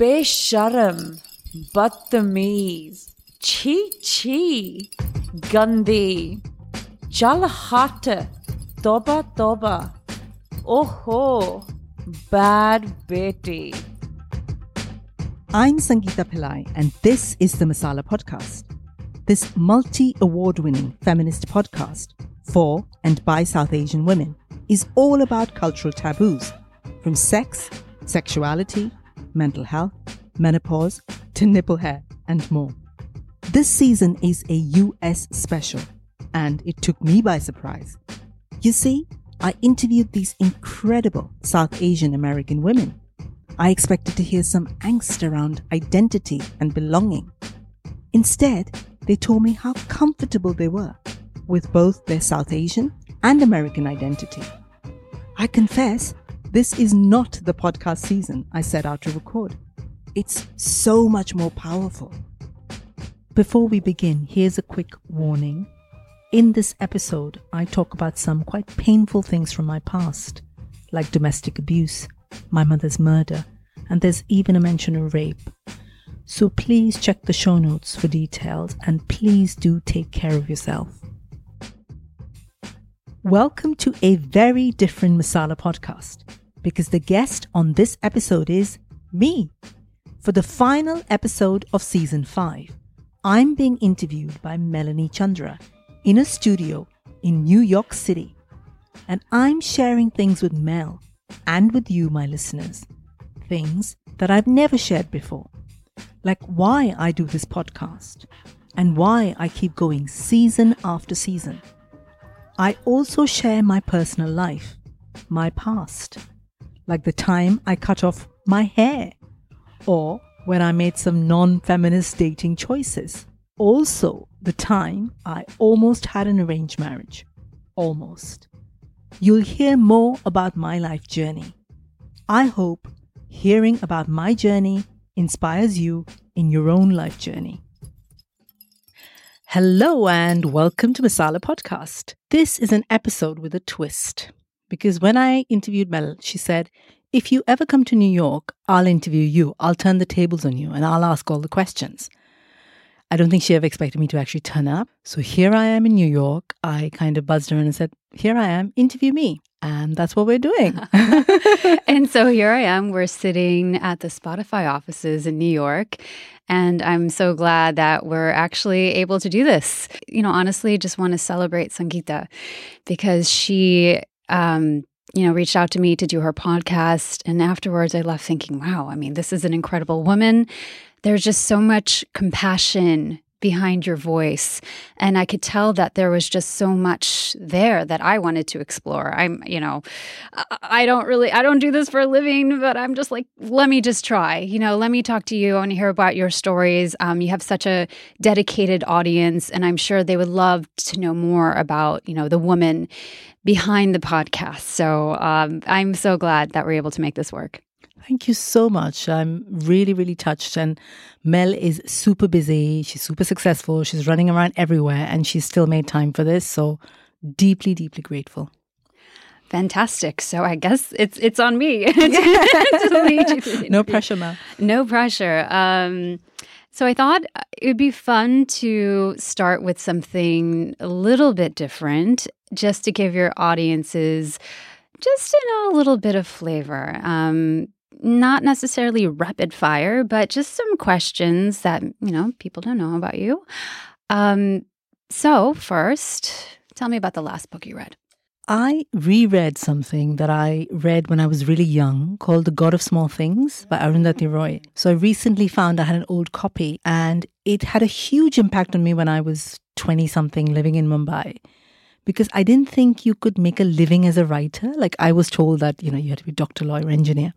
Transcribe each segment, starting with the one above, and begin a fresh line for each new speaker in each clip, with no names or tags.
बेशरम बदतमीज छी छी गंदी चल हट तोबा तोबा ओहो bad betty
I'm Sangeeta Pillai, and this is the Masala Podcast. This multi award winning feminist podcast for and by South Asian women is all about cultural taboos from sex, sexuality, mental health, menopause, to nipple hair, and more. This season is a US special, and it took me by surprise. You see, I interviewed these incredible South Asian American women I expected to hear some angst around identity and belonging. Instead, they told me how comfortable they were with both their South Asian and American identity. I confess, this is not the podcast season I set out to record. It's so much more powerful. Before we begin, here's a quick warning. In this episode, I talk about some quite painful things from my past, like domestic abuse my mother's murder, and there's even a mention of rape. So please check the show notes for details and please do take care of yourself. Welcome to a very different Masala podcast because the guest on this episode is me. For the final episode of season 5, I'm being interviewed by Melanie Chandra in a studio in New York City. And I'm sharing things with Mel and with you, my listeners, things that I've never shared before, like why I do this podcast and why I keep going season after season. I also share my personal life, my past, like the time I cut off my hair, or when I made some non feminist dating choices. Also, the time I almost had an arranged marriage. Almost you'll hear more about my life journey. I hope hearing about my journey inspires you in your own life journey. Hello and welcome to Masala Podcast. This is an episode with a twist because when I interviewed Mel, she said, if you ever come to New York, I'll interview you. I'll turn the tables on you and I'll ask all the questions. I don't think she ever expected me to actually turn up. So here I am in New York. I kind of buzzed her and said, Here I am, interview me. And that's what we're doing.
and so here I am. We're sitting at the Spotify offices in New York. And I'm so glad that we're actually able to do this. You know, honestly, just want to celebrate Sangeeta because she, um, you know, reached out to me to do her podcast. And afterwards, I left thinking, wow, I mean, this is an incredible woman there's just so much compassion behind your voice. And i could tell that there was just so much there that i wanted to explore. I'm you know i don't really i don't do this for a living but i'm just like let me just try you know let me talk to you to hear about your stories. Um, you have such a dedicated audience and i'm sure they would love to know more about you know the woman behind the podcast. So um, i'm so glad that we're able to make this work
Thank you so much. I'm really, really touched. And Mel is super busy. She's super successful. She's running around everywhere and she's still made time for this. So deeply, deeply grateful.
Fantastic. So I guess it's it's on me.
no pressure, Mel.
No pressure. Um, so I thought it would be fun to start with something a little bit different, just to give your audiences just a little bit of flavor. Um, not necessarily rapid fire, but just some questions that, you know, people don't know about you. Um, so, first, tell me about the last book you read.
I reread something that I read when I was really young called The God of Small Things by Arundhati Roy. So I recently found I had an old copy and it had a huge impact on me when I was 20 something living in Mumbai because I didn't think you could make a living as a writer. Like I was told that, you know, you had to be doctor, lawyer, engineer.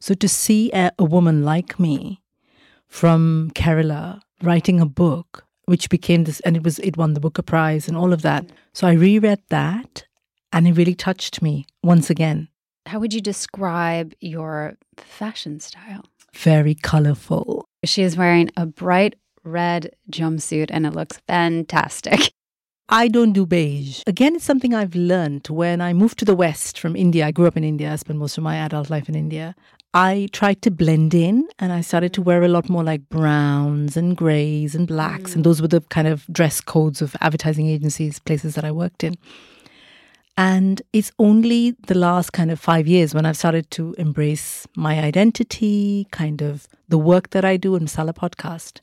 So to see a, a woman like me from Kerala writing a book, which became this, and it was it won the Booker Prize and all of that. So I reread that, and it really touched me once again.
How would you describe your fashion style?
Very colorful.
She is wearing a bright red jumpsuit, and it looks fantastic.
I don't do beige. Again, it's something I've learned when I moved to the West from India. I grew up in India. I spent most of my adult life in India. I tried to blend in and I started to wear a lot more like browns and grays and blacks. And mm. those were the kind of dress codes of advertising agencies, places that I worked in. And it's only the last kind of five years when I've started to embrace my identity, kind of the work that I do in Masala Podcast,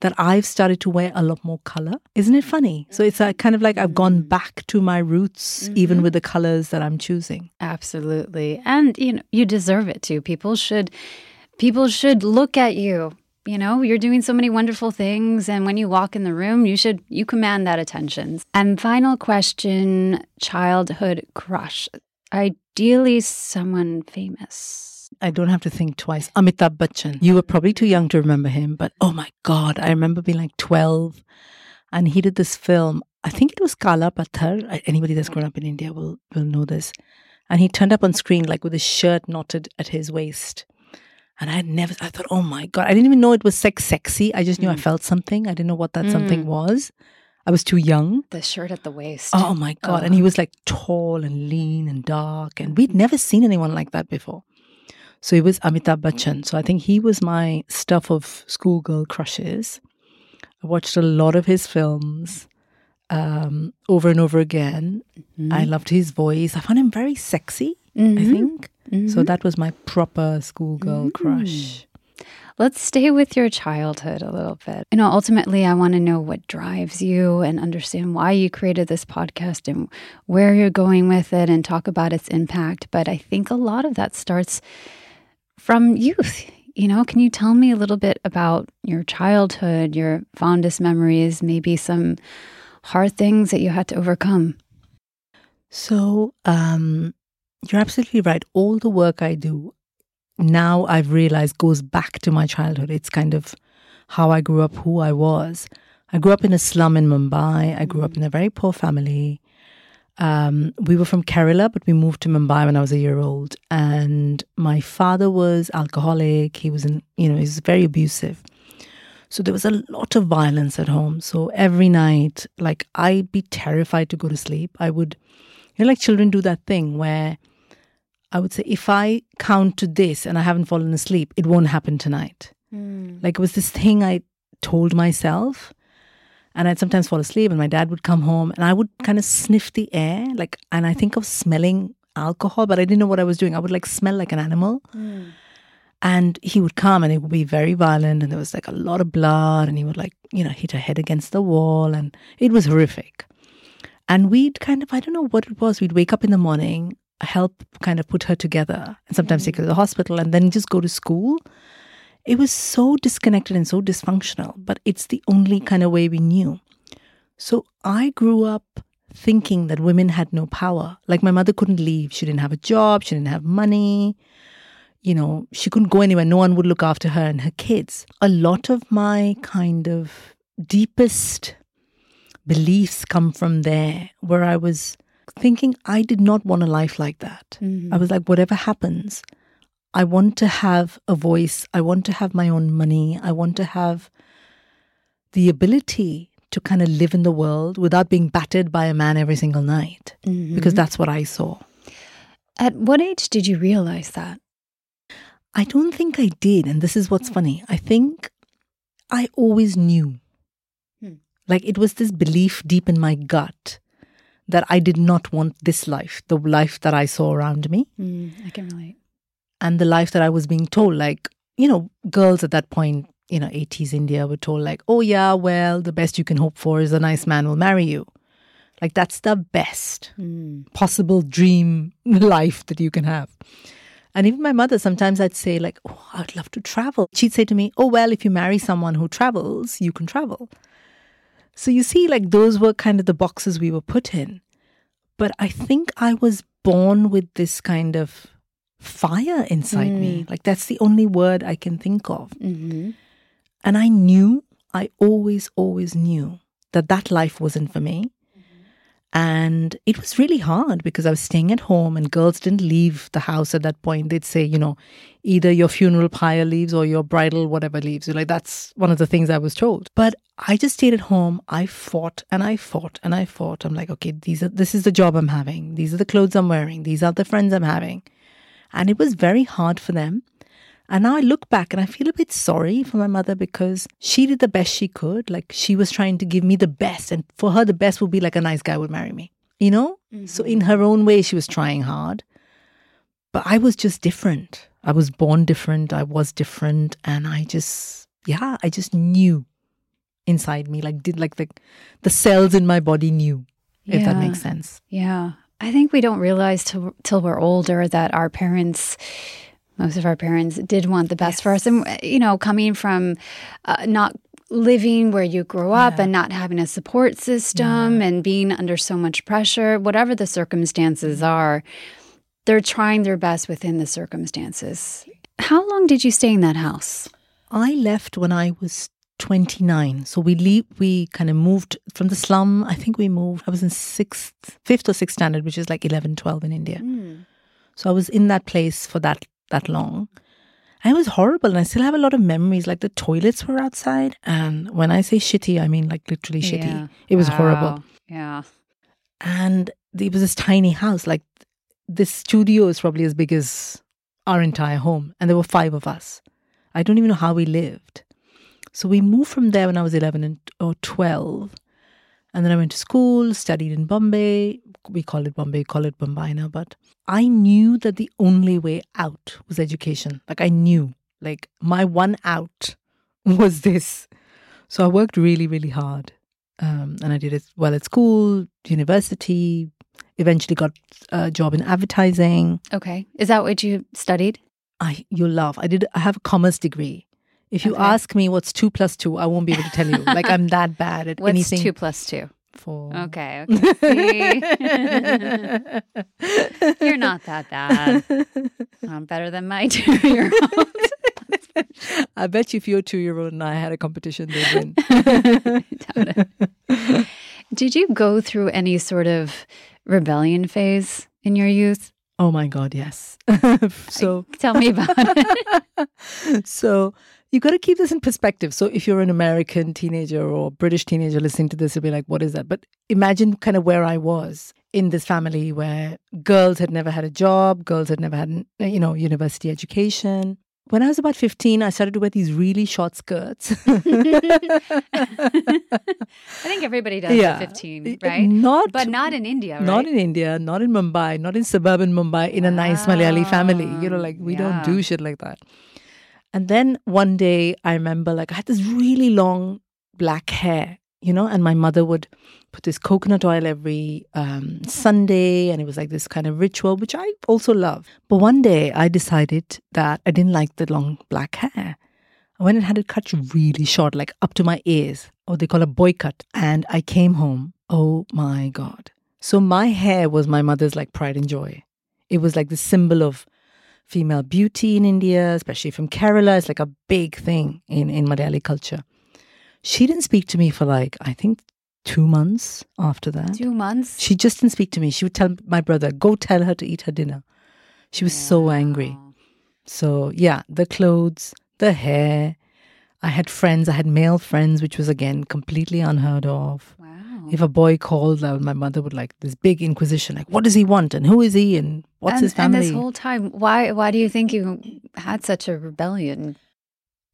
that I've started to wear a lot more color. Isn't it funny? So it's uh, kind of like I've gone back to my roots, even with the colors that I'm choosing.
Absolutely. And you know, you deserve it too. People should people should look at you. You know, you're doing so many wonderful things and when you walk in the room, you should you command that attention. And final question, childhood crush. Ideally someone famous.
I don't have to think twice. Amitabh Bachchan. You were probably too young to remember him, but oh my God, I remember being like 12 and he did this film. I think it was Kala Patthar. Anybody that's grown up in India will, will know this. And he turned up on screen like with his shirt knotted at his waist. And I had never, I thought, oh my God, I didn't even know it was sex sexy. I just knew I mm. felt something. I didn't know what that mm. something was. I was too young.
The shirt at the waist.
Oh my God. And he was like tall and lean and dark. And we'd never seen anyone like that before. So he was Amitabh Bachchan. So I think he was my stuff of schoolgirl crushes. I watched a lot of his films um, over and over again. Mm-hmm. I loved his voice. I found him very sexy, I mm-hmm. think. So mm-hmm. that was my proper schoolgirl mm. crush.
Let's stay with your childhood a little bit. You know, ultimately, I want to know what drives you and understand why you created this podcast and where you're going with it and talk about its impact. But I think a lot of that starts from youth. You know, can you tell me a little bit about your childhood, your fondest memories, maybe some hard things that you had to overcome?
So um, you're absolutely right. All the work I do now, I've realized goes back to my childhood. It's kind of how I grew up, who I was. I grew up in a slum in Mumbai. I grew up in a very poor family. Um, we were from Kerala, but we moved to Mumbai when I was a year old. And my father was alcoholic. He was in, you know, he was very abusive. So there was a lot of violence at home. So every night, like I'd be terrified to go to sleep. I would, you know, like children do that thing where I would say, if I count to this and I haven't fallen asleep, it won't happen tonight. Like it was this thing I told myself. And I'd sometimes fall asleep, and my dad would come home, and I would kind of sniff the air, like, and I think of smelling alcohol, but I didn't know what I was doing. I would like smell like an animal. Mm. And he would come, and it would be very violent, and there was like a lot of blood, and he would like, you know, hit her head against the wall, and it was horrific. And we'd kind of, I don't know what it was, we'd wake up in the morning, help kind of put her together, and sometimes take her to the hospital, and then just go to school. It was so disconnected and so dysfunctional, but it's the only kind of way we knew. So I grew up thinking that women had no power. Like my mother couldn't leave. She didn't have a job. She didn't have money. You know, she couldn't go anywhere. No one would look after her and her kids. A lot of my kind of deepest beliefs come from there, where I was thinking I did not want a life like that. Mm-hmm. I was like, whatever happens, I want to have a voice. I want to have my own money. I want to have the ability to kind of live in the world without being battered by a man every single night because that's what I saw.
At what age did you realize that?
I don't think I did. And this is what's funny. I think I always knew.
Hmm.
Like it was this belief deep in my gut that I did not want this life, the life that I saw around me.
I can relate.
And the life that I was being told. Like, you know, girls at that point, you know, 80s India were told, like, oh, yeah, well, the best you can hope for is a nice man will marry you. Like, that's the best hmm. possible dream life that you can have. And even my mother, sometimes I'd say, like, oh, I'd love to travel. She'd say to me, oh, well, if you marry someone who travels, you can travel. So you see, like, those were kind of the boxes we were put in. But I think I was born with this kind of fire inside me. Like, that's the only word I can think of.
Mm-hmm.
And I knew, I always, always knew that that life wasn't for me. And it was really hard because I was staying at home and girls didn't leave the house at that point. They'd say, you know, either your funeral pyre leaves or your bridal whatever leaves. You're like, that's one of the things I was told. But I just stayed at home. I fought and I fought and I fought. I'm like, okay, these are this is the job I'm having. These are the clothes I'm wearing. These are the friends I'm having. And it was very hard for them. And now I look back and I feel a bit sorry for my mother because she did the best she could. Like she was trying to give me the best. And for her, the best would be like a nice guy would marry me, you know? Mm-hmm. So in her own way, she was trying hard. But I was just different. I was born different. I was different. And I just, yeah, I just knew inside me, like did like the, the cells in my body knew, yeah. if that makes sense.
Yeah. I think we don't realize till, till we're older that our parents most of our parents did want the best yes. for us. And, you know, coming from uh, not living where you grow up yeah. and not having a support system yeah. and being under so much pressure, whatever the circumstances are, they're trying their best within the circumstances. How long did you stay in that house?
I left when I was 29. So we leave, we kind of moved from the slum. I think we moved, I was in sixth, fifth or sixth standard, which is like 11, 12 in India. Mm. So I was in that place for that that long. And it was horrible. And I still have a lot of memories. Like the toilets were outside. And when I say shitty, I mean like literally shitty. Yeah. It was wow. horrible.
Yeah.
And it was this tiny house. Like this studio is probably as big as our entire home. And there were five of us. I don't even know how we lived. So we moved from there when I was 11 and, or 12. And then I went to school, studied in Bombay. We call it Bombay, call it Bombay now, but I knew that the only way out was education. Like I knew, like my one out was this. So I worked really, really hard. Um, and I did it well at school, university, eventually got a job in advertising.
Okay. Is that what you studied?
I you love. I did I have a commerce degree. If you okay. ask me what's two plus two, I won't be able to tell you. like I'm that bad at
what's
anything.
two plus two?
Four.
Okay, okay. You're not that bad. I'm better than my two year old.
I bet you if your two year old and I had a competition, they'd win.
Did you go through any sort of rebellion phase in your youth?
Oh my God, yes. so
tell me about it.
so you got to keep this in perspective. So if you're an American teenager or British teenager listening to this, you'll be like, what is that? But imagine kind of where I was in this family where girls had never had a job, girls had never had, uh, you know, university education. When I was about 15, I started to wear these really short skirts. I
think everybody does yeah. at 15, right?
Not,
but not in India, right?
Not in India, not in Mumbai, not in suburban Mumbai, in wow. a nice Malayali family. You know, like we yeah. don't do shit like that. And then one day I remember like I had this really long black hair, you know, and my mother would put this coconut oil every um, Sunday, and it was like this kind of ritual, which I also love. But one day I decided that I didn't like the long black hair. I went and had it cut really short, like up to my ears, or they call a boy cut. And I came home. Oh my God. So my hair was my mother's like pride and joy. It was like the symbol of female beauty in India, especially from Kerala. It's like a big thing in, in Malayali culture. She didn't speak to me for like, I think, two months after that.
Two months?
She just didn't speak to me. She would tell my brother, go tell her to eat her dinner. She was so angry. So, yeah, the clothes, the hair. I had friends, I had male friends, which was again completely unheard of.
Wow.
If a boy called, uh, my mother would like this big inquisition, like, what does he want and who is he and what's
and,
his family?
And this whole time, why why do you think you had such a rebellion?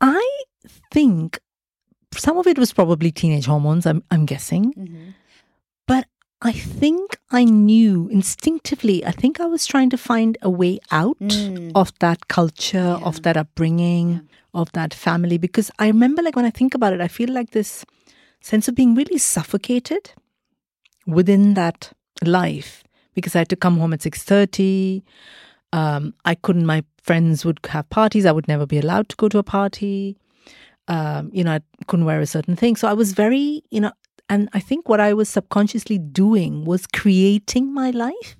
I think some of it was probably teenage hormones. I'm I'm guessing, mm-hmm. but I think I knew instinctively. I think I was trying to find a way out mm. of that culture, yeah. of that upbringing, yeah. of that family. Because I remember, like when I think about it, I feel like this sense of being really suffocated within that life because I had to come home at 6.30. Um, I couldn't, my friends would have parties. I would never be allowed to go to a party. Um, you know, I couldn't wear a certain thing. So I was very, you know, and I think what I was subconsciously doing was creating my life.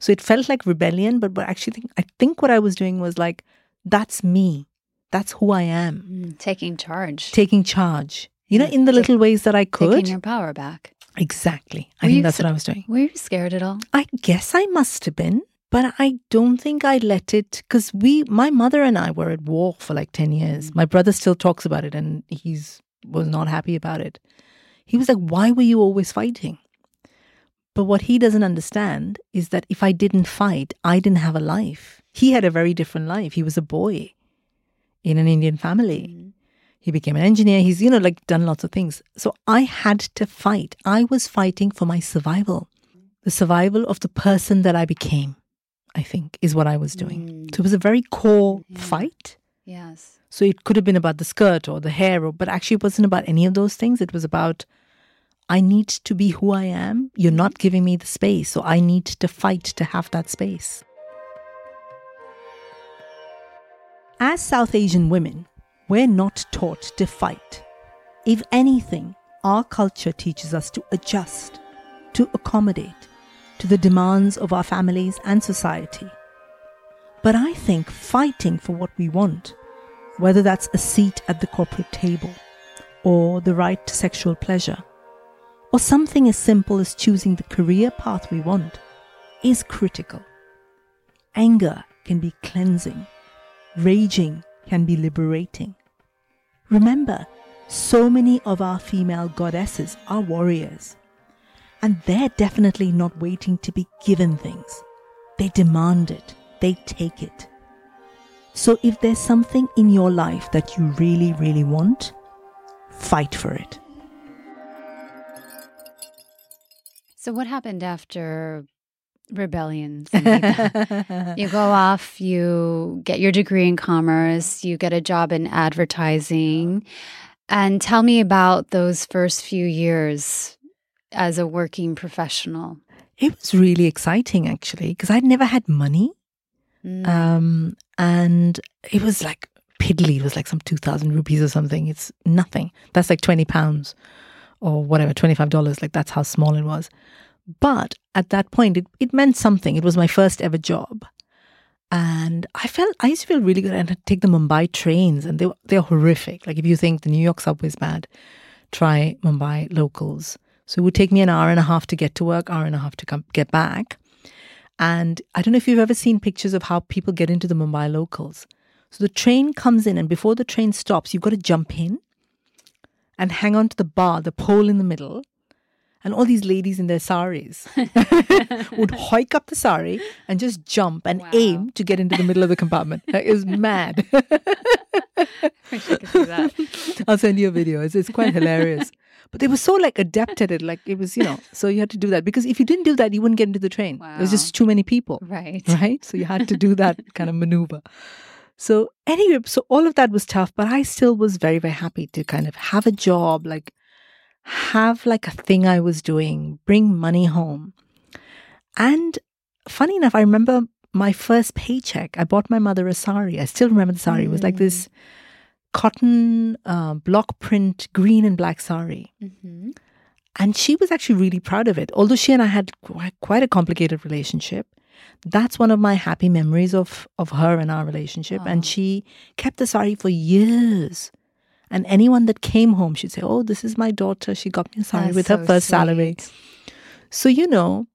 So it felt like rebellion, but, but actually, think, I think what I was doing was like, that's me. That's who I am.
Mm, taking charge.
Taking charge you know, in the little ways that I could.
Taking your power back.
Exactly. I think that's what I was doing.
Were you scared at all?
I guess I must have been, but I don't think I let it because we, my mother and I were at war for like 10 years. Mm. My brother still talks about it and he's was not happy about it. He was like, Why were you always fighting? But what he doesn't understand is that if I didn't fight, I didn't have a life. He had a very different life. He was a boy in an Indian family. Mm. He became an engineer. He's, you know, like done lots of things. So I had to fight. I was fighting for my survival. The survival of the person that I became, I think, is what I was doing. Mm. So it was a very core fight.
Yes.
So it could have been about the skirt or the hair, or, but actually it wasn't about any of those things. It was about, I need to be who I am. You're not mm-hmm. giving me the space. So I need to fight to have that space. As South Asian women, we're not taught to fight. If anything, our culture teaches us to adjust, to accommodate to the demands of our families and society. But I think fighting for what we want, whether that's a seat at the corporate table, or the right to sexual pleasure, or something as simple as choosing the career path we want, is critical. Anger can be cleansing, raging can be liberating. Remember, so many of our female goddesses are warriors, and they're definitely not waiting to be given things. They demand it, they take it. So if there's something in your life that you really, really want, fight for it.
So what happened after rebellion? Sangeeta? you go off, you get your degree in commerce, you get a job in advertising. And tell me about those first few years as a working professional.
It was really exciting actually because I'd never had money.
Mm.
Um, and it was like piddly. It was like some 2,000 rupees or something. It's nothing. That's like 20 pounds or whatever, $25. Like that's how small it was. But at that point, it, it meant something. It was my first ever job. And I felt, I used to feel really good. And I'd take the Mumbai trains and they, they're horrific. Like if you think the New York subway is bad, try Mumbai locals. So it would take me an hour and a half to get to work, hour and a half to come get back. And I don't know if you've ever seen pictures of how people get into the Mumbai locals. So the train comes in, and before the train stops, you've got to jump in and hang on to the bar, the pole in the middle. And all these ladies in their saris would hike up the sari and just jump and
Wow.
aim to get into the middle of the compartment. It was mad.
I could see that.
I'll send you a video. It's, it's quite hilarious. But they were so like adept at it. Like it was, you know, so you had to do that because if you didn't do that, you wouldn't get into the train. There was just too many people,
Right.
right? So you had to do that kind of maneuver. So anyway, so all of that was tough, but I still was very, very happy to kind of have a job, like have like a thing I was doing, bring money home. And funny enough, I remember my first paycheck. I bought my mother a sari. I still remember the sari. It was like this cotton uh, block print green and black sari.
hmm
And she was actually really proud of it. Although she and I had quite, a complicated relationship, that's one of my happy memories of, of her and our relationship. And she kept the sari for years. And anyone that came home, she'd say, Oh, this is my daughter. She got me a
That's
with her
so
first salary.
sweet.
So, you know,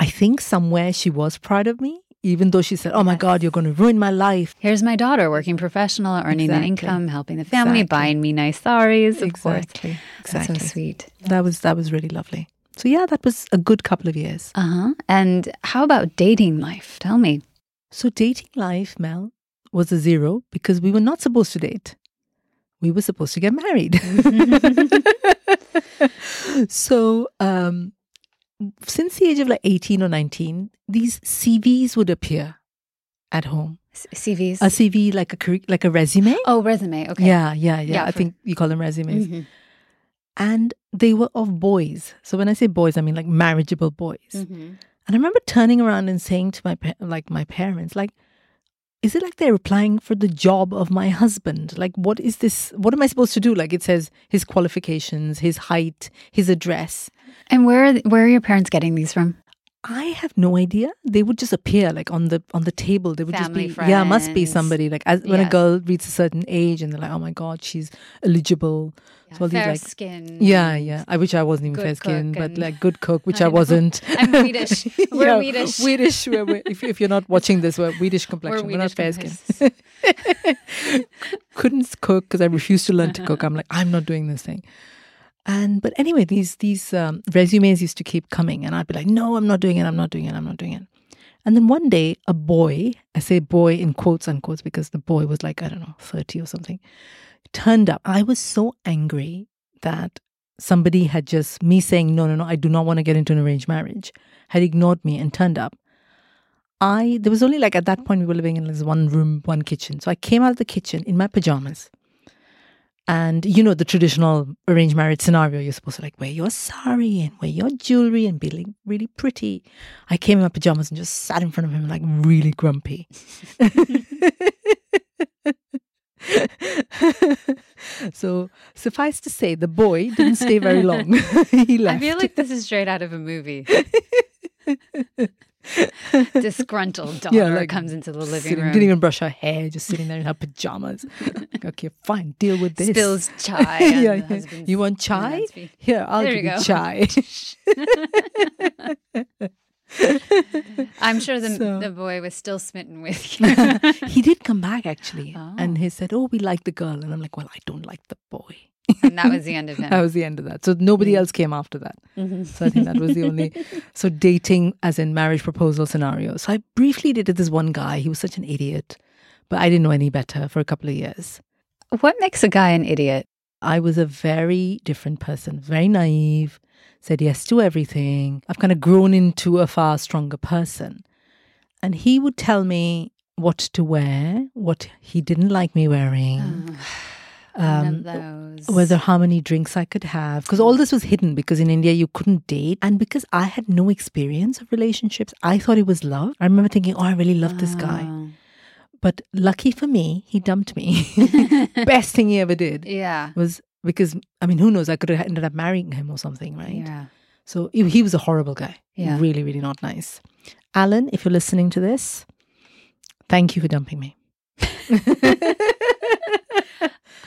I think somewhere she was proud of me, even though she said, Oh my God, you're going to ruin my life.
Here's my daughter working professional, earning
Exactly.
the income, helping the family,
Exactly.
buying me nice saris, of course.
Exactly.
That's
Exactly.
so sweet.
That was that was really lovely. So yeah, that was a good couple of years.
Uh huh. And how about dating life? Tell me.
So dating life, Mel, was a zero because we were not supposed to date. We were supposed to get married. so um, since the age of like 18 or 19, these CVs would appear at home.
C- CVs.
A CV like a like a resume.
oh, resume. Okay.
Yeah, yeah, yeah.
Yeah,
I
for-
think you call them resumes.
Mhm.
And they were of boys. So when I say boys, I mean like marriageable boys.
Mhm.
And I remember turning around and saying to my pa- like my parents, like, is it like they're applying for the job of my husband? Like, what is this? What am I supposed to do? Like, it says his qualifications, his height, his address.
And where are, where are your parents getting these from?
I have no idea. They would just appear like on the on the table. They would
Family
just be yeah, must be somebody like as when a girl reaches a certain age and they're like, oh my god, she's eligible.
Yeah,
So all these,
fair
like-
skin.
Yeah, yeah. I wish I wasn't even fair skin, but like good cook, which
I
I, wasn't.
I'm Swedish. We're
Yeah,
Swedish.
Swedish. We're, we're- if, if you're not watching this, we're Swedish complexion. We're, not fair skin. Couldn't cook because I refused to learn to cook. I'm like, I'm not doing this thing. And but anyway, these these um, resumes used to keep coming, and I'd be like, no, I'm not doing it. I'm not doing it. I'm not doing it. And then one day, a boy, I say boy in quotes unquotes because the boy was like, I don't know, 30 or something, turned up. I was so angry that somebody had just, me saying, no, no, no, I do not want to get into an arranged marriage, had ignored me and turned up. I, there was only like at that point, we were living in this one room, one kitchen. So I came out of the kitchen in my pajamas. And you know, the traditional arranged marriage scenario, you're supposed to like wear your sari and wear your jewelry and be like really pretty. I came in my pajamas and just sat in front of him like really grumpy. so suffice to say, the boy didn't stay very long. he left.
I feel like this is straight out of a movie. Disgruntled daughter
Yeah, like
comes into the living
Sitting-
room,
Didn't even brush her hair, just sitting there in her pajamas. Like, okay, fine, deal with this.
spills chai.
yeah, yeah. You want chai? Here, I'll
There
give
you
you chai.
I'm sure the,
So-
the boy was still smitten with you.
he did come back actually,
Oh.
and he said, "Oh, we like the girl," and I'm like, "Well, I don't like the boy."
And that was the end of him.
That was the end of that. So nobody
Mm.
else came after that.
Mhm.
So I think that was the only. So dating, as in marriage proposal scenario. So I briefly dated this one guy. He was such an idiot, but I didn't know any better for a couple of years.
What makes a guy an idiot?
I was a very different person, very naive, said yes to everything. I've kind of grown into a far stronger person. And he would tell me what to wear, what he didn't like me wearing,
One
um,
those.
whether how many drinks I could have. Because all this was hidden because in India you couldn't date. And because I had no experience of relationships, I thought it was love. I remember thinking, oh, I really love this guy. But lucky for me, he dumped me. Best thing he ever did
Yeah.
was because I mean, who knows? I could have ended up marrying him or something, right?
Yeah.
So he he was a horrible guy.
Yeah.
Really, really not nice. Alan, if you're listening to this, thank you for dumping me.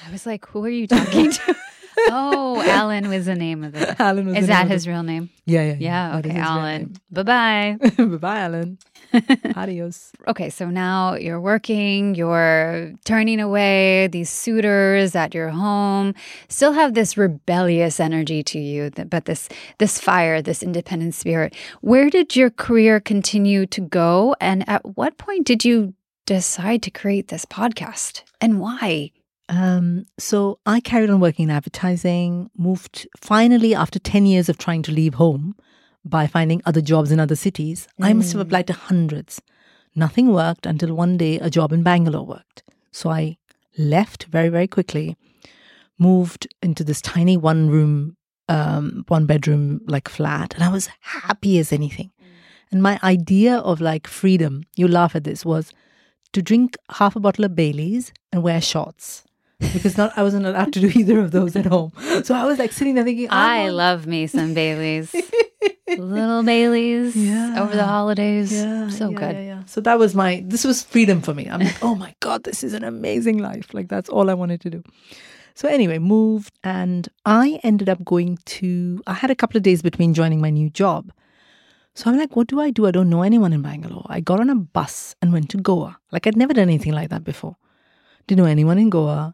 I was like, who are you talking to? oh, Alan was the name of it.
Alan was
Is
the
that his real name?
Yeah, yeah,
Yeah.
Is
Okay, Alan. Bye bye.
Bye-bye, Alan. Adios.
Okay, so now you're working, you're turning away these suitors at your home. Still have this rebellious energy to you, but this this fire, this independent spirit. Where did your career continue to go and at what point did you decide to create this podcast? And why?
Um, so I carried on working in advertising, moved finally after 10 years of trying to leave home by finding other jobs in other cities. I must have
Mm.
applied to hundreds. Nothing worked until one day a job in Bangalore worked. So I left very, very quickly, moved into this tiny one room, um, one bedroom like flat, and I was happy as anything. And my idea of like freedom, you laugh at this, was to drink half a bottle of Bailey's and wear shorts. Because not I wasn't allowed to do either of those at home. So I was like sitting there thinking,
I love me some Baileys. Little Baileys
Yeah.
over the holidays.
Yeah,
so
yeah,
good.
Yeah. So that was my this was freedom for me. I'm like, oh my god, this is an amazing life. Like that's all I wanted to do. So anyway, moved and I ended up going to I had a couple of days between joining my new job. So I'm like, what do I do? I don't know anyone in Bangalore. I got on a bus and went to Goa. Like I'd never done anything like that before. Didn't know anyone in Goa.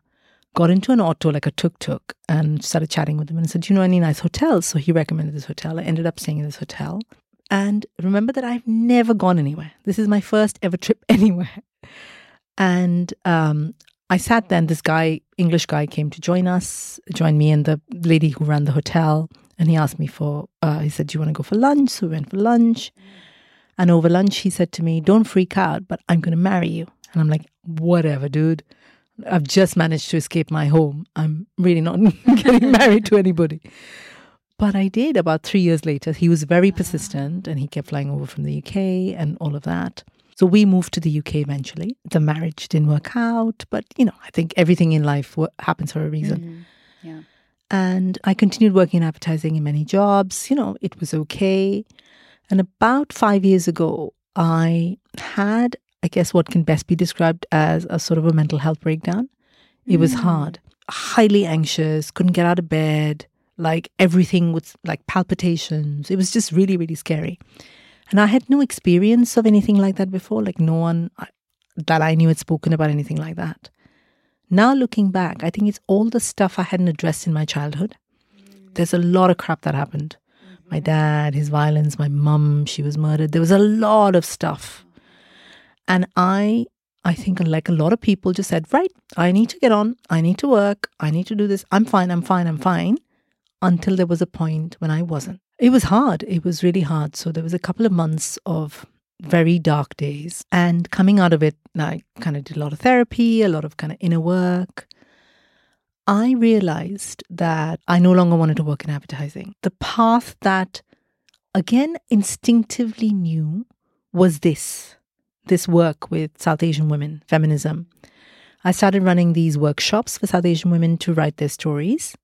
Got into an auto, like a tuk tuk, and started chatting with him and said, Do you know any nice hotels? So he recommended this hotel. I ended up staying in this hotel. And remember that I've never gone anywhere. This is my first ever trip anywhere. And um, I sat there, and this guy, English guy, came to join us, join me and the lady who ran the hotel. And he asked me for, uh, he said, Do you want to go for lunch? So we went for lunch. And over lunch, he said to me, Don't freak out, but I'm going to marry you. And I'm like, Whatever, dude. I've just managed to escape my home. I'm really not getting married to anybody. But I did about three years later. He was very persistent and he kept flying over from the UK and all of that. So we moved to the UK eventually. The marriage didn't work out, but you know, I think everything in life happens for a reason.
Mhm. Yeah.
And I continued working in advertising in many jobs. You know, it was okay. And about five years ago, I had, I guess, what can best be described as a sort of a mental health breakdown. It was mm. hard, highly anxious, couldn't get out of bed, like everything was like palpitations. It was just really, really scary. And I had no experience of anything like that before. Like, no one that I knew had spoken about anything like that. Now, looking back, I think it's all the stuff I hadn't addressed in my childhood. Mm. There's a lot of crap that happened. My mm-hmm. dad, his violence, my mum, she was murdered. There was a lot of stuff. And I I think like a lot of people just said, right, I need to get on. I need to work. I need to do this. I'm fine. I'm fine. I'm fine. Until there was a point when I wasn't. It was hard. It was really hard. So there was a couple of months of very dark days. And coming out of it, I kind of did a lot of therapy, a lot of kind of inner work. I realized that I no longer wanted to work in advertising. The path that, again, instinctively knew was this this work with South Asian women, feminism. I started running these workshops for South Asian women to write their stories.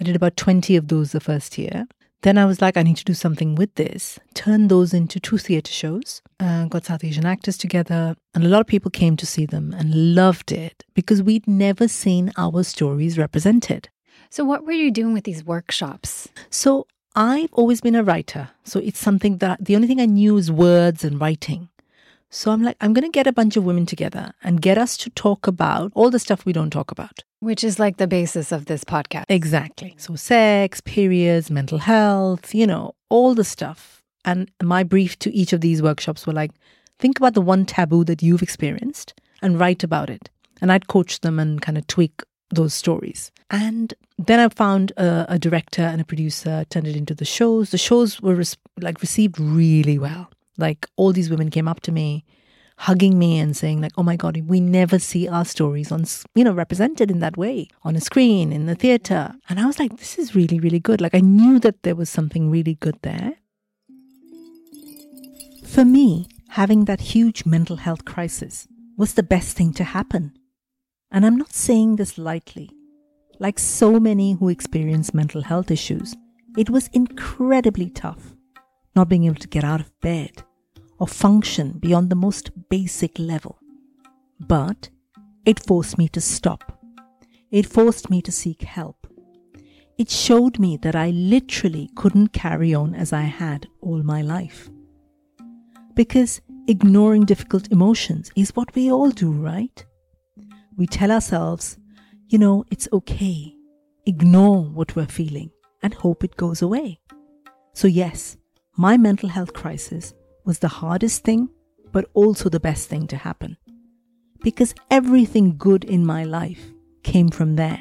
I did about 20 of those the first year. Then I was like, I need to do something with this. Turned those into two theatre shows, uh, got South Asian actors together, and a lot of people came to see them and loved it because we'd never seen our stories represented.
So, what were you doing with these workshops?
So, I've always been a writer. So, it's something that the only thing I knew is words and writing. So I'm like, I'm going to get a bunch of women together and get us to talk about all the stuff we don't talk about.
Which is like the basis of this podcast.
Exactly. So, sex, periods, mental health, you know, all the stuff. And my brief to each of these workshops were like, think about the one taboo that you've experienced and write about it. And I'd coach them and kind of tweak those stories. And then I found a, a director and a producer, turned it into the shows. The shows were res- like received really well. Like all these women came up to me, hugging me and saying like, "Oh my god, we never see our stories on you know represented in that way on a screen in the theater." And I was like, "This is really really good." Like I knew that there was something really good there. For me, having that huge mental health crisis was the best thing to happen. And I'm not saying this lightly. Like so many who experience mental health issues, it was incredibly tough not being able to get out of bed or function beyond the most basic level. But it forced me to stop. It forced me to seek help. It showed me that I literally couldn't carry on as I had all my life. Because ignoring difficult emotions is what we all do, right? We tell ourselves, you know, it's okay. Ignore what we're feeling and hope it goes away. So, yes, my mental health crisis was the hardest thing, but also the best thing to happen. Because everything good in my life came from there.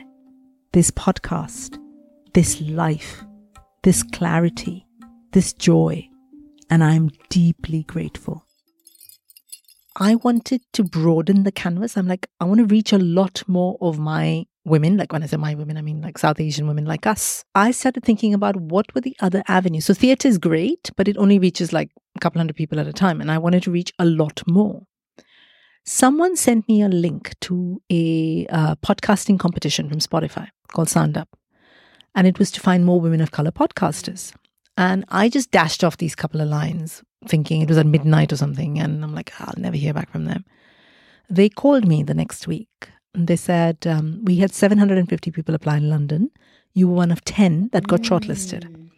This podcast, this life, this clarity, this joy, and I'm deeply grateful. I wanted to broaden the canvas. I'm like, I want to reach a lot more of my women, like when I say my women, I mean like South Asian women like us, I started thinking about what were the other avenues. So theatre is great, but it only reaches like a couple hundred people at a time. And I wanted to reach a lot more. Someone sent me a link to a uh, podcasting competition from Spotify called Sound Up. And it was to find more women of color podcasters. And I just dashed off these couple of lines, thinking it was at midnight or something. And I'm like, I'll never hear back from them. They called me the next week they said um, we had 750 people apply in London. You were one of 10 that got mm. shortlisted.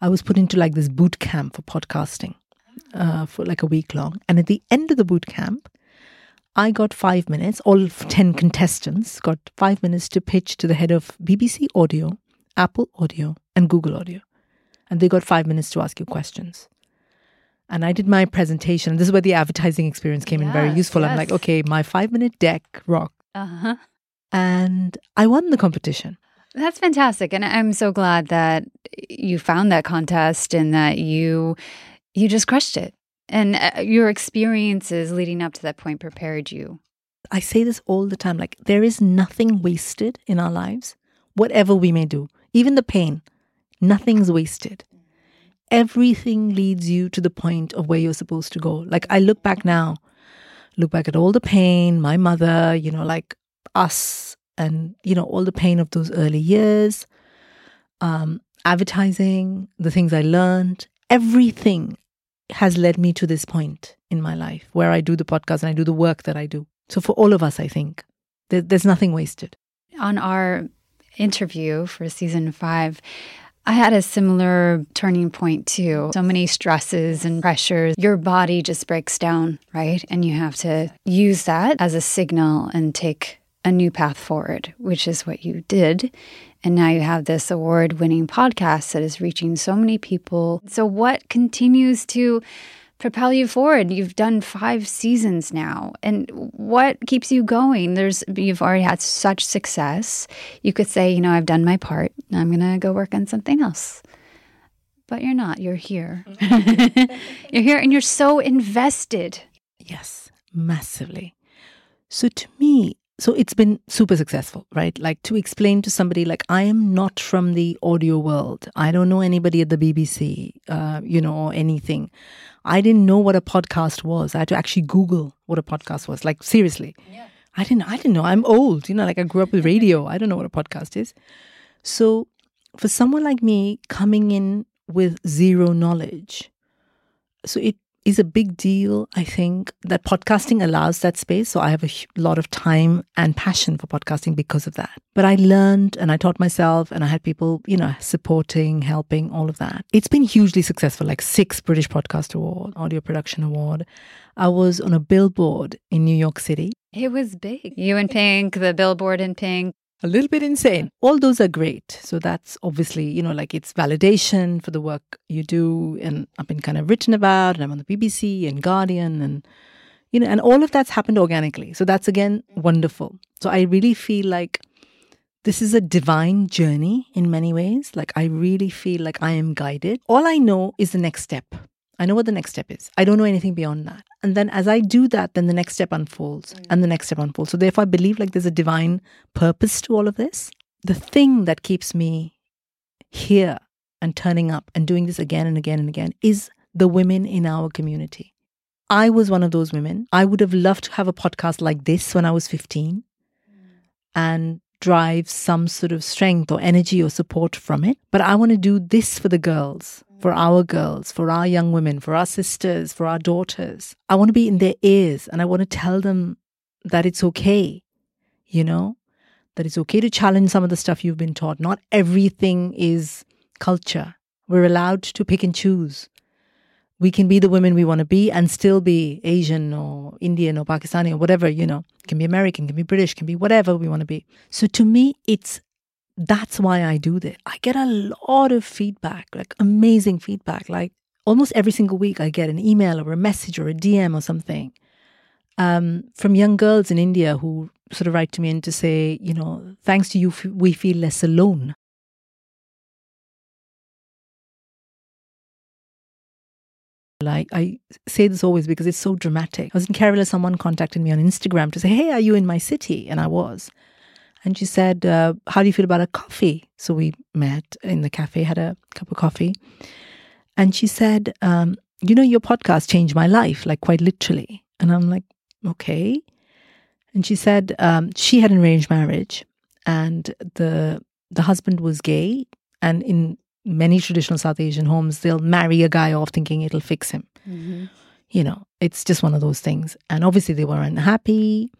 I was put into like this boot camp for podcasting uh, for like a week long. And at the end of the boot camp, I got five minutes, all 10 contestants got five minutes to pitch to the head of BBC Audio, Apple Audio, and Google Audio. And they got five minutes to ask you questions. And I did my presentation. This is where the advertising experience came yes, in very useful. Yes. I'm like, okay, my five minute deck rock uh-huh. And I won the competition.
That's fantastic. And I'm so glad that you found that contest and that you you just crushed it. And uh, your experiences leading up to that point prepared you.
I say this all the time like there is nothing wasted in our lives, whatever we may do. Even the pain, nothing's wasted. Everything leads you to the point of where you're supposed to go. Like I look back now look back at all the pain, my mother, you know, like us, and, you know, all the pain of those early years, um, advertising, the things I learned, everything has led me to this point in my life where I do the podcast and I do the work that I do. So for all of us, I think there, there's nothing wasted.
On our interview for season five, I had a similar turning point too. So many stresses and pressures. Your body just breaks down, right? And you have to use that as a signal and take a new path forward, which is what you did. And now you have this award winning podcast that is reaching so many people. So, what continues to propel you forward? You've done five seasons now. And what keeps you going? There's you've already had such success. You could say, you know, I've done my part. I'm to go work on something else. But you're not. You're here. you're here and you're so invested.
Yes, massively. So to me, so it's been super successful, right? Like to explain to somebody, like I am not from the audio world. I don't know anybody at the BBC, uh, you know, or anything. I didn't know what a podcast was. I had to actually Google what a podcast was. Like seriously, yeah. I didn't. I didn't know. I'm old, you know. Like I grew up with radio. I don't know what a podcast is. So, for someone like me coming in with zero knowledge, so it is a big deal. I think that podcasting allows that space. So I have a lot of time and passion for podcasting because of that. But I learned and I taught myself and I had people, you know, supporting, helping, all of that. It's been hugely successful, like six British Podcast Award, Audio Production Award. I was on a billboard in New York City.
It was big. You in pink, the billboard in pink
a little bit insane. All those are great. So that's obviously, you know, like it's validation for the work you do. And I've been kind of written about, and I'm on the BBC and Guardian, and, you know, and all of that's happened organically. So that's again wonderful. So I really feel like this is a divine journey in many ways. Like I really feel like I am guided. All I know is the next step. I know what the next step is. I don't know anything beyond that. And then as I do that, then the next step unfolds mm. and the next step unfolds. So therefore, I believe like there's a divine purpose to all of this. The thing that keeps me here and turning up and doing this again and again and again is the women in our community. I was one of those women. I would have loved to have a podcast like this when I was 15 mm. and drive some sort of strength or energy or support from it. But I want to do this for the girls for our girls, for our young women, for our sisters, for our daughters. I want to be in their ears and I want to tell them that it's okay, you know, that it's okay to challenge some of the stuff you've been taught. Not everything is culture. We're allowed to pick and choose. We can be the women we want to be and still be Asian or Indian or Pakistani or whatever, you know, can be American, can be British, can be whatever we want to be. So to me, it's that's why I do this. I get a lot of feedback, like amazing feedback. Like almost every single week, I get an email or a message or a DM or something um, from young girls in India who sort of write to me and to say, you know, thanks to you, we feel less alone. Like I say this always because it's so dramatic. I was in Kerala, someone contacted me on Instagram to say, Hey, are you in my city? And I was. And she said, uh, How do you feel about a coffee? So we met in the cafe, had a cup of coffee. And she said, um, You know, your podcast changed my life, like quite literally. And I'm like, Okay. And she said um, she had an arranged marriage and the the husband was gay. And in many traditional South Asian homes, they'll marry a guy off thinking it'll fix him. Mm-hmm. You know, it's just one of those things. And obviously, they were unhappy.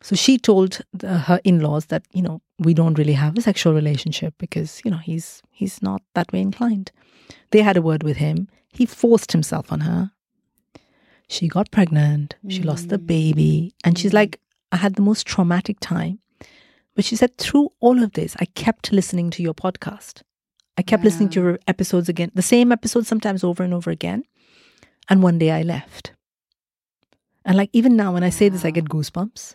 So she told the, her in-laws that you know we don't really have a sexual relationship because you know he's he's not that way inclined. They had a word with him. He forced himself on her. She got pregnant. She mm. lost the baby, and she's like, I had the most traumatic time. But she said, through all of this, I kept listening to your podcast. I kept yeah. listening to your episodes again, the same episodes sometimes over and over again. And one day I left. And like even now, when I say this, I get goosebumps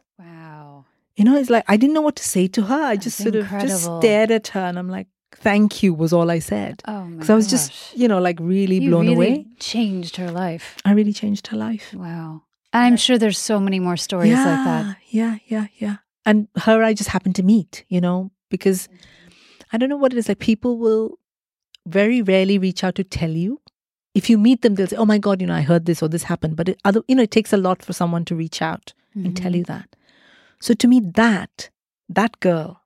you know, it's like I didn't know what to say to her. I just sort incredible. of just stared at her and I'm like, thank you was all I said.
Oh Because I
was just, you know, like really
you
blown
really
away.
Changed her life.
I really changed her life.
Wow. I'm sure there's so many more stories
yeah,
like that.
Yeah, yeah, yeah. And her I just happened to meet, you know, because I don't know what it is. Like people will very rarely reach out to tell you. If you meet them, they'll say, Oh my God, you know, I heard this or this happened. But it, other, you know, it takes a lot for someone to reach out mm-hmm. and tell mm-hmm. you that. So to me, that, that girl,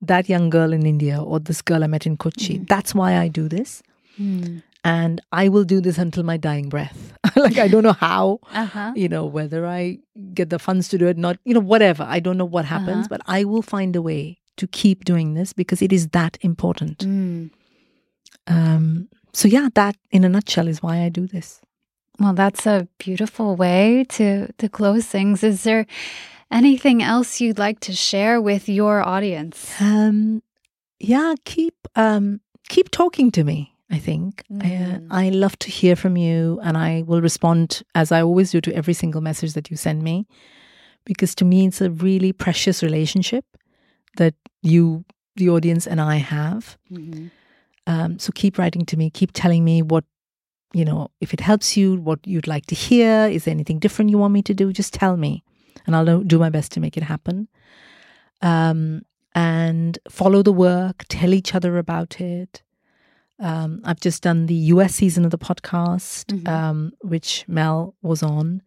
that young girl in India or this girl I met in Kochi, mm. that's why I do this. Mm. and I will do this until my dying breath. like I don't know how,
Uh-huh.
you know, whether I get the funds to do it, not, you know, whatever. I don't know what happens,
Uh-huh.
but I will find a way to keep doing this because it is that important.
Mm.
Um, so yeah, that in a nutshell is why I do this.
Well, that's a beautiful way to to close things. Is there anything else you'd like to share with your audience?
Um, yeah, keep um, keep talking to me. I think
Mm.
I, I love to hear from you, and I will respond as I always do to every single message that you send me, because to me it's a really precious relationship that you, the audience, and I have. Um, so keep writing to me, keep telling me what you know if it helps you, what you'd like to hear. Is there anything different you want me to do? Just tell me, and I'll do- my best to make it happen. Um, and follow the work, tell each other about it. Um, I've just done the US season of the podcast,
Mhm.
um, which Mel was on.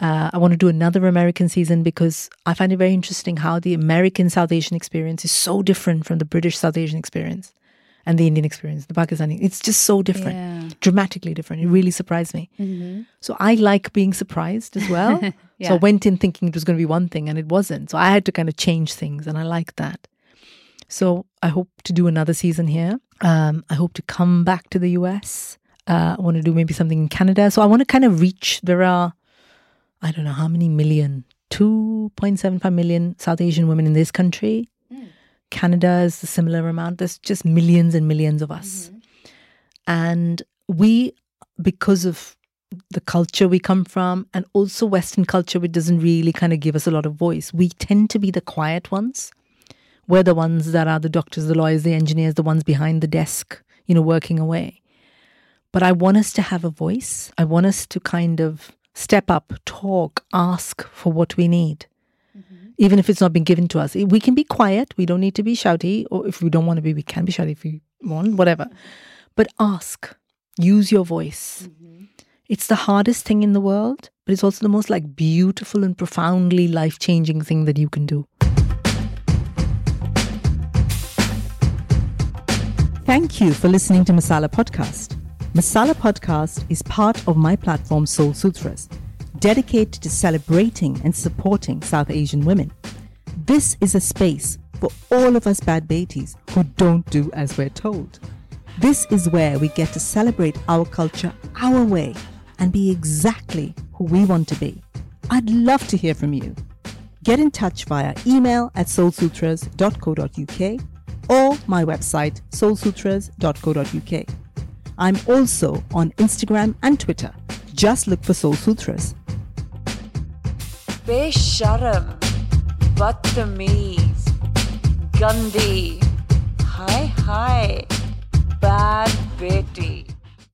Uh, I want to do another American season because I find it very interesting how the American South Asian experience is so different from the British South Asian experience and the Indian experience, the Pakistani. It's just so different,
Yeah.
dramatically different. It really surprised me.
Mm-hmm.
So I like being surprised as well.
Yeah.
So I went in thinking it was going to be one thing and it wasn't. So I had to kind of change things and I like that. So I hope to do another season here. Um, I hope to come back to the US. Uh, I want to do maybe something in Canada. So I want to kind of reach, there are, I don't know how many million, 2.75 million South Asian women in this country. Canada is a similar amount. There's just millions and millions of us. Mm-hmm. And we, because of the culture we come from and also Western culture, which doesn't really kind of give us a lot of voice, we tend to be the quiet ones. We're the ones that are the doctors, the lawyers, the engineers, the ones behind the desk, you know, working away. But I want us to have a voice. I want us to kind of step up, talk, ask for what we need. Even if it's not been given to us, we can be quiet. We don't need to be shouty, or if we don't want to be, we can be shouty if we want, whatever. But ask, use your voice. Mm-hmm. It's the hardest thing in the world, but it's also the most like beautiful and profoundly life changing thing that you can do. Thank you for listening to Masala Podcast. Masala Podcast is part of my platform Soul Sutras, dedicated to celebrating and supporting South Asian women. This is a space for all of us bad betis who don't do as we're told. This is where we get to celebrate our culture our way and be exactly who we want to be. I'd love to hear from you. Get in touch via email at soulsutras.co.uk or my website soulsutras.co.uk. I'm also on Instagram and Twitter. Just look for Soul Sutras.
Besharam, Batamiz, Gandhi, Hi Hi, Bad Beti.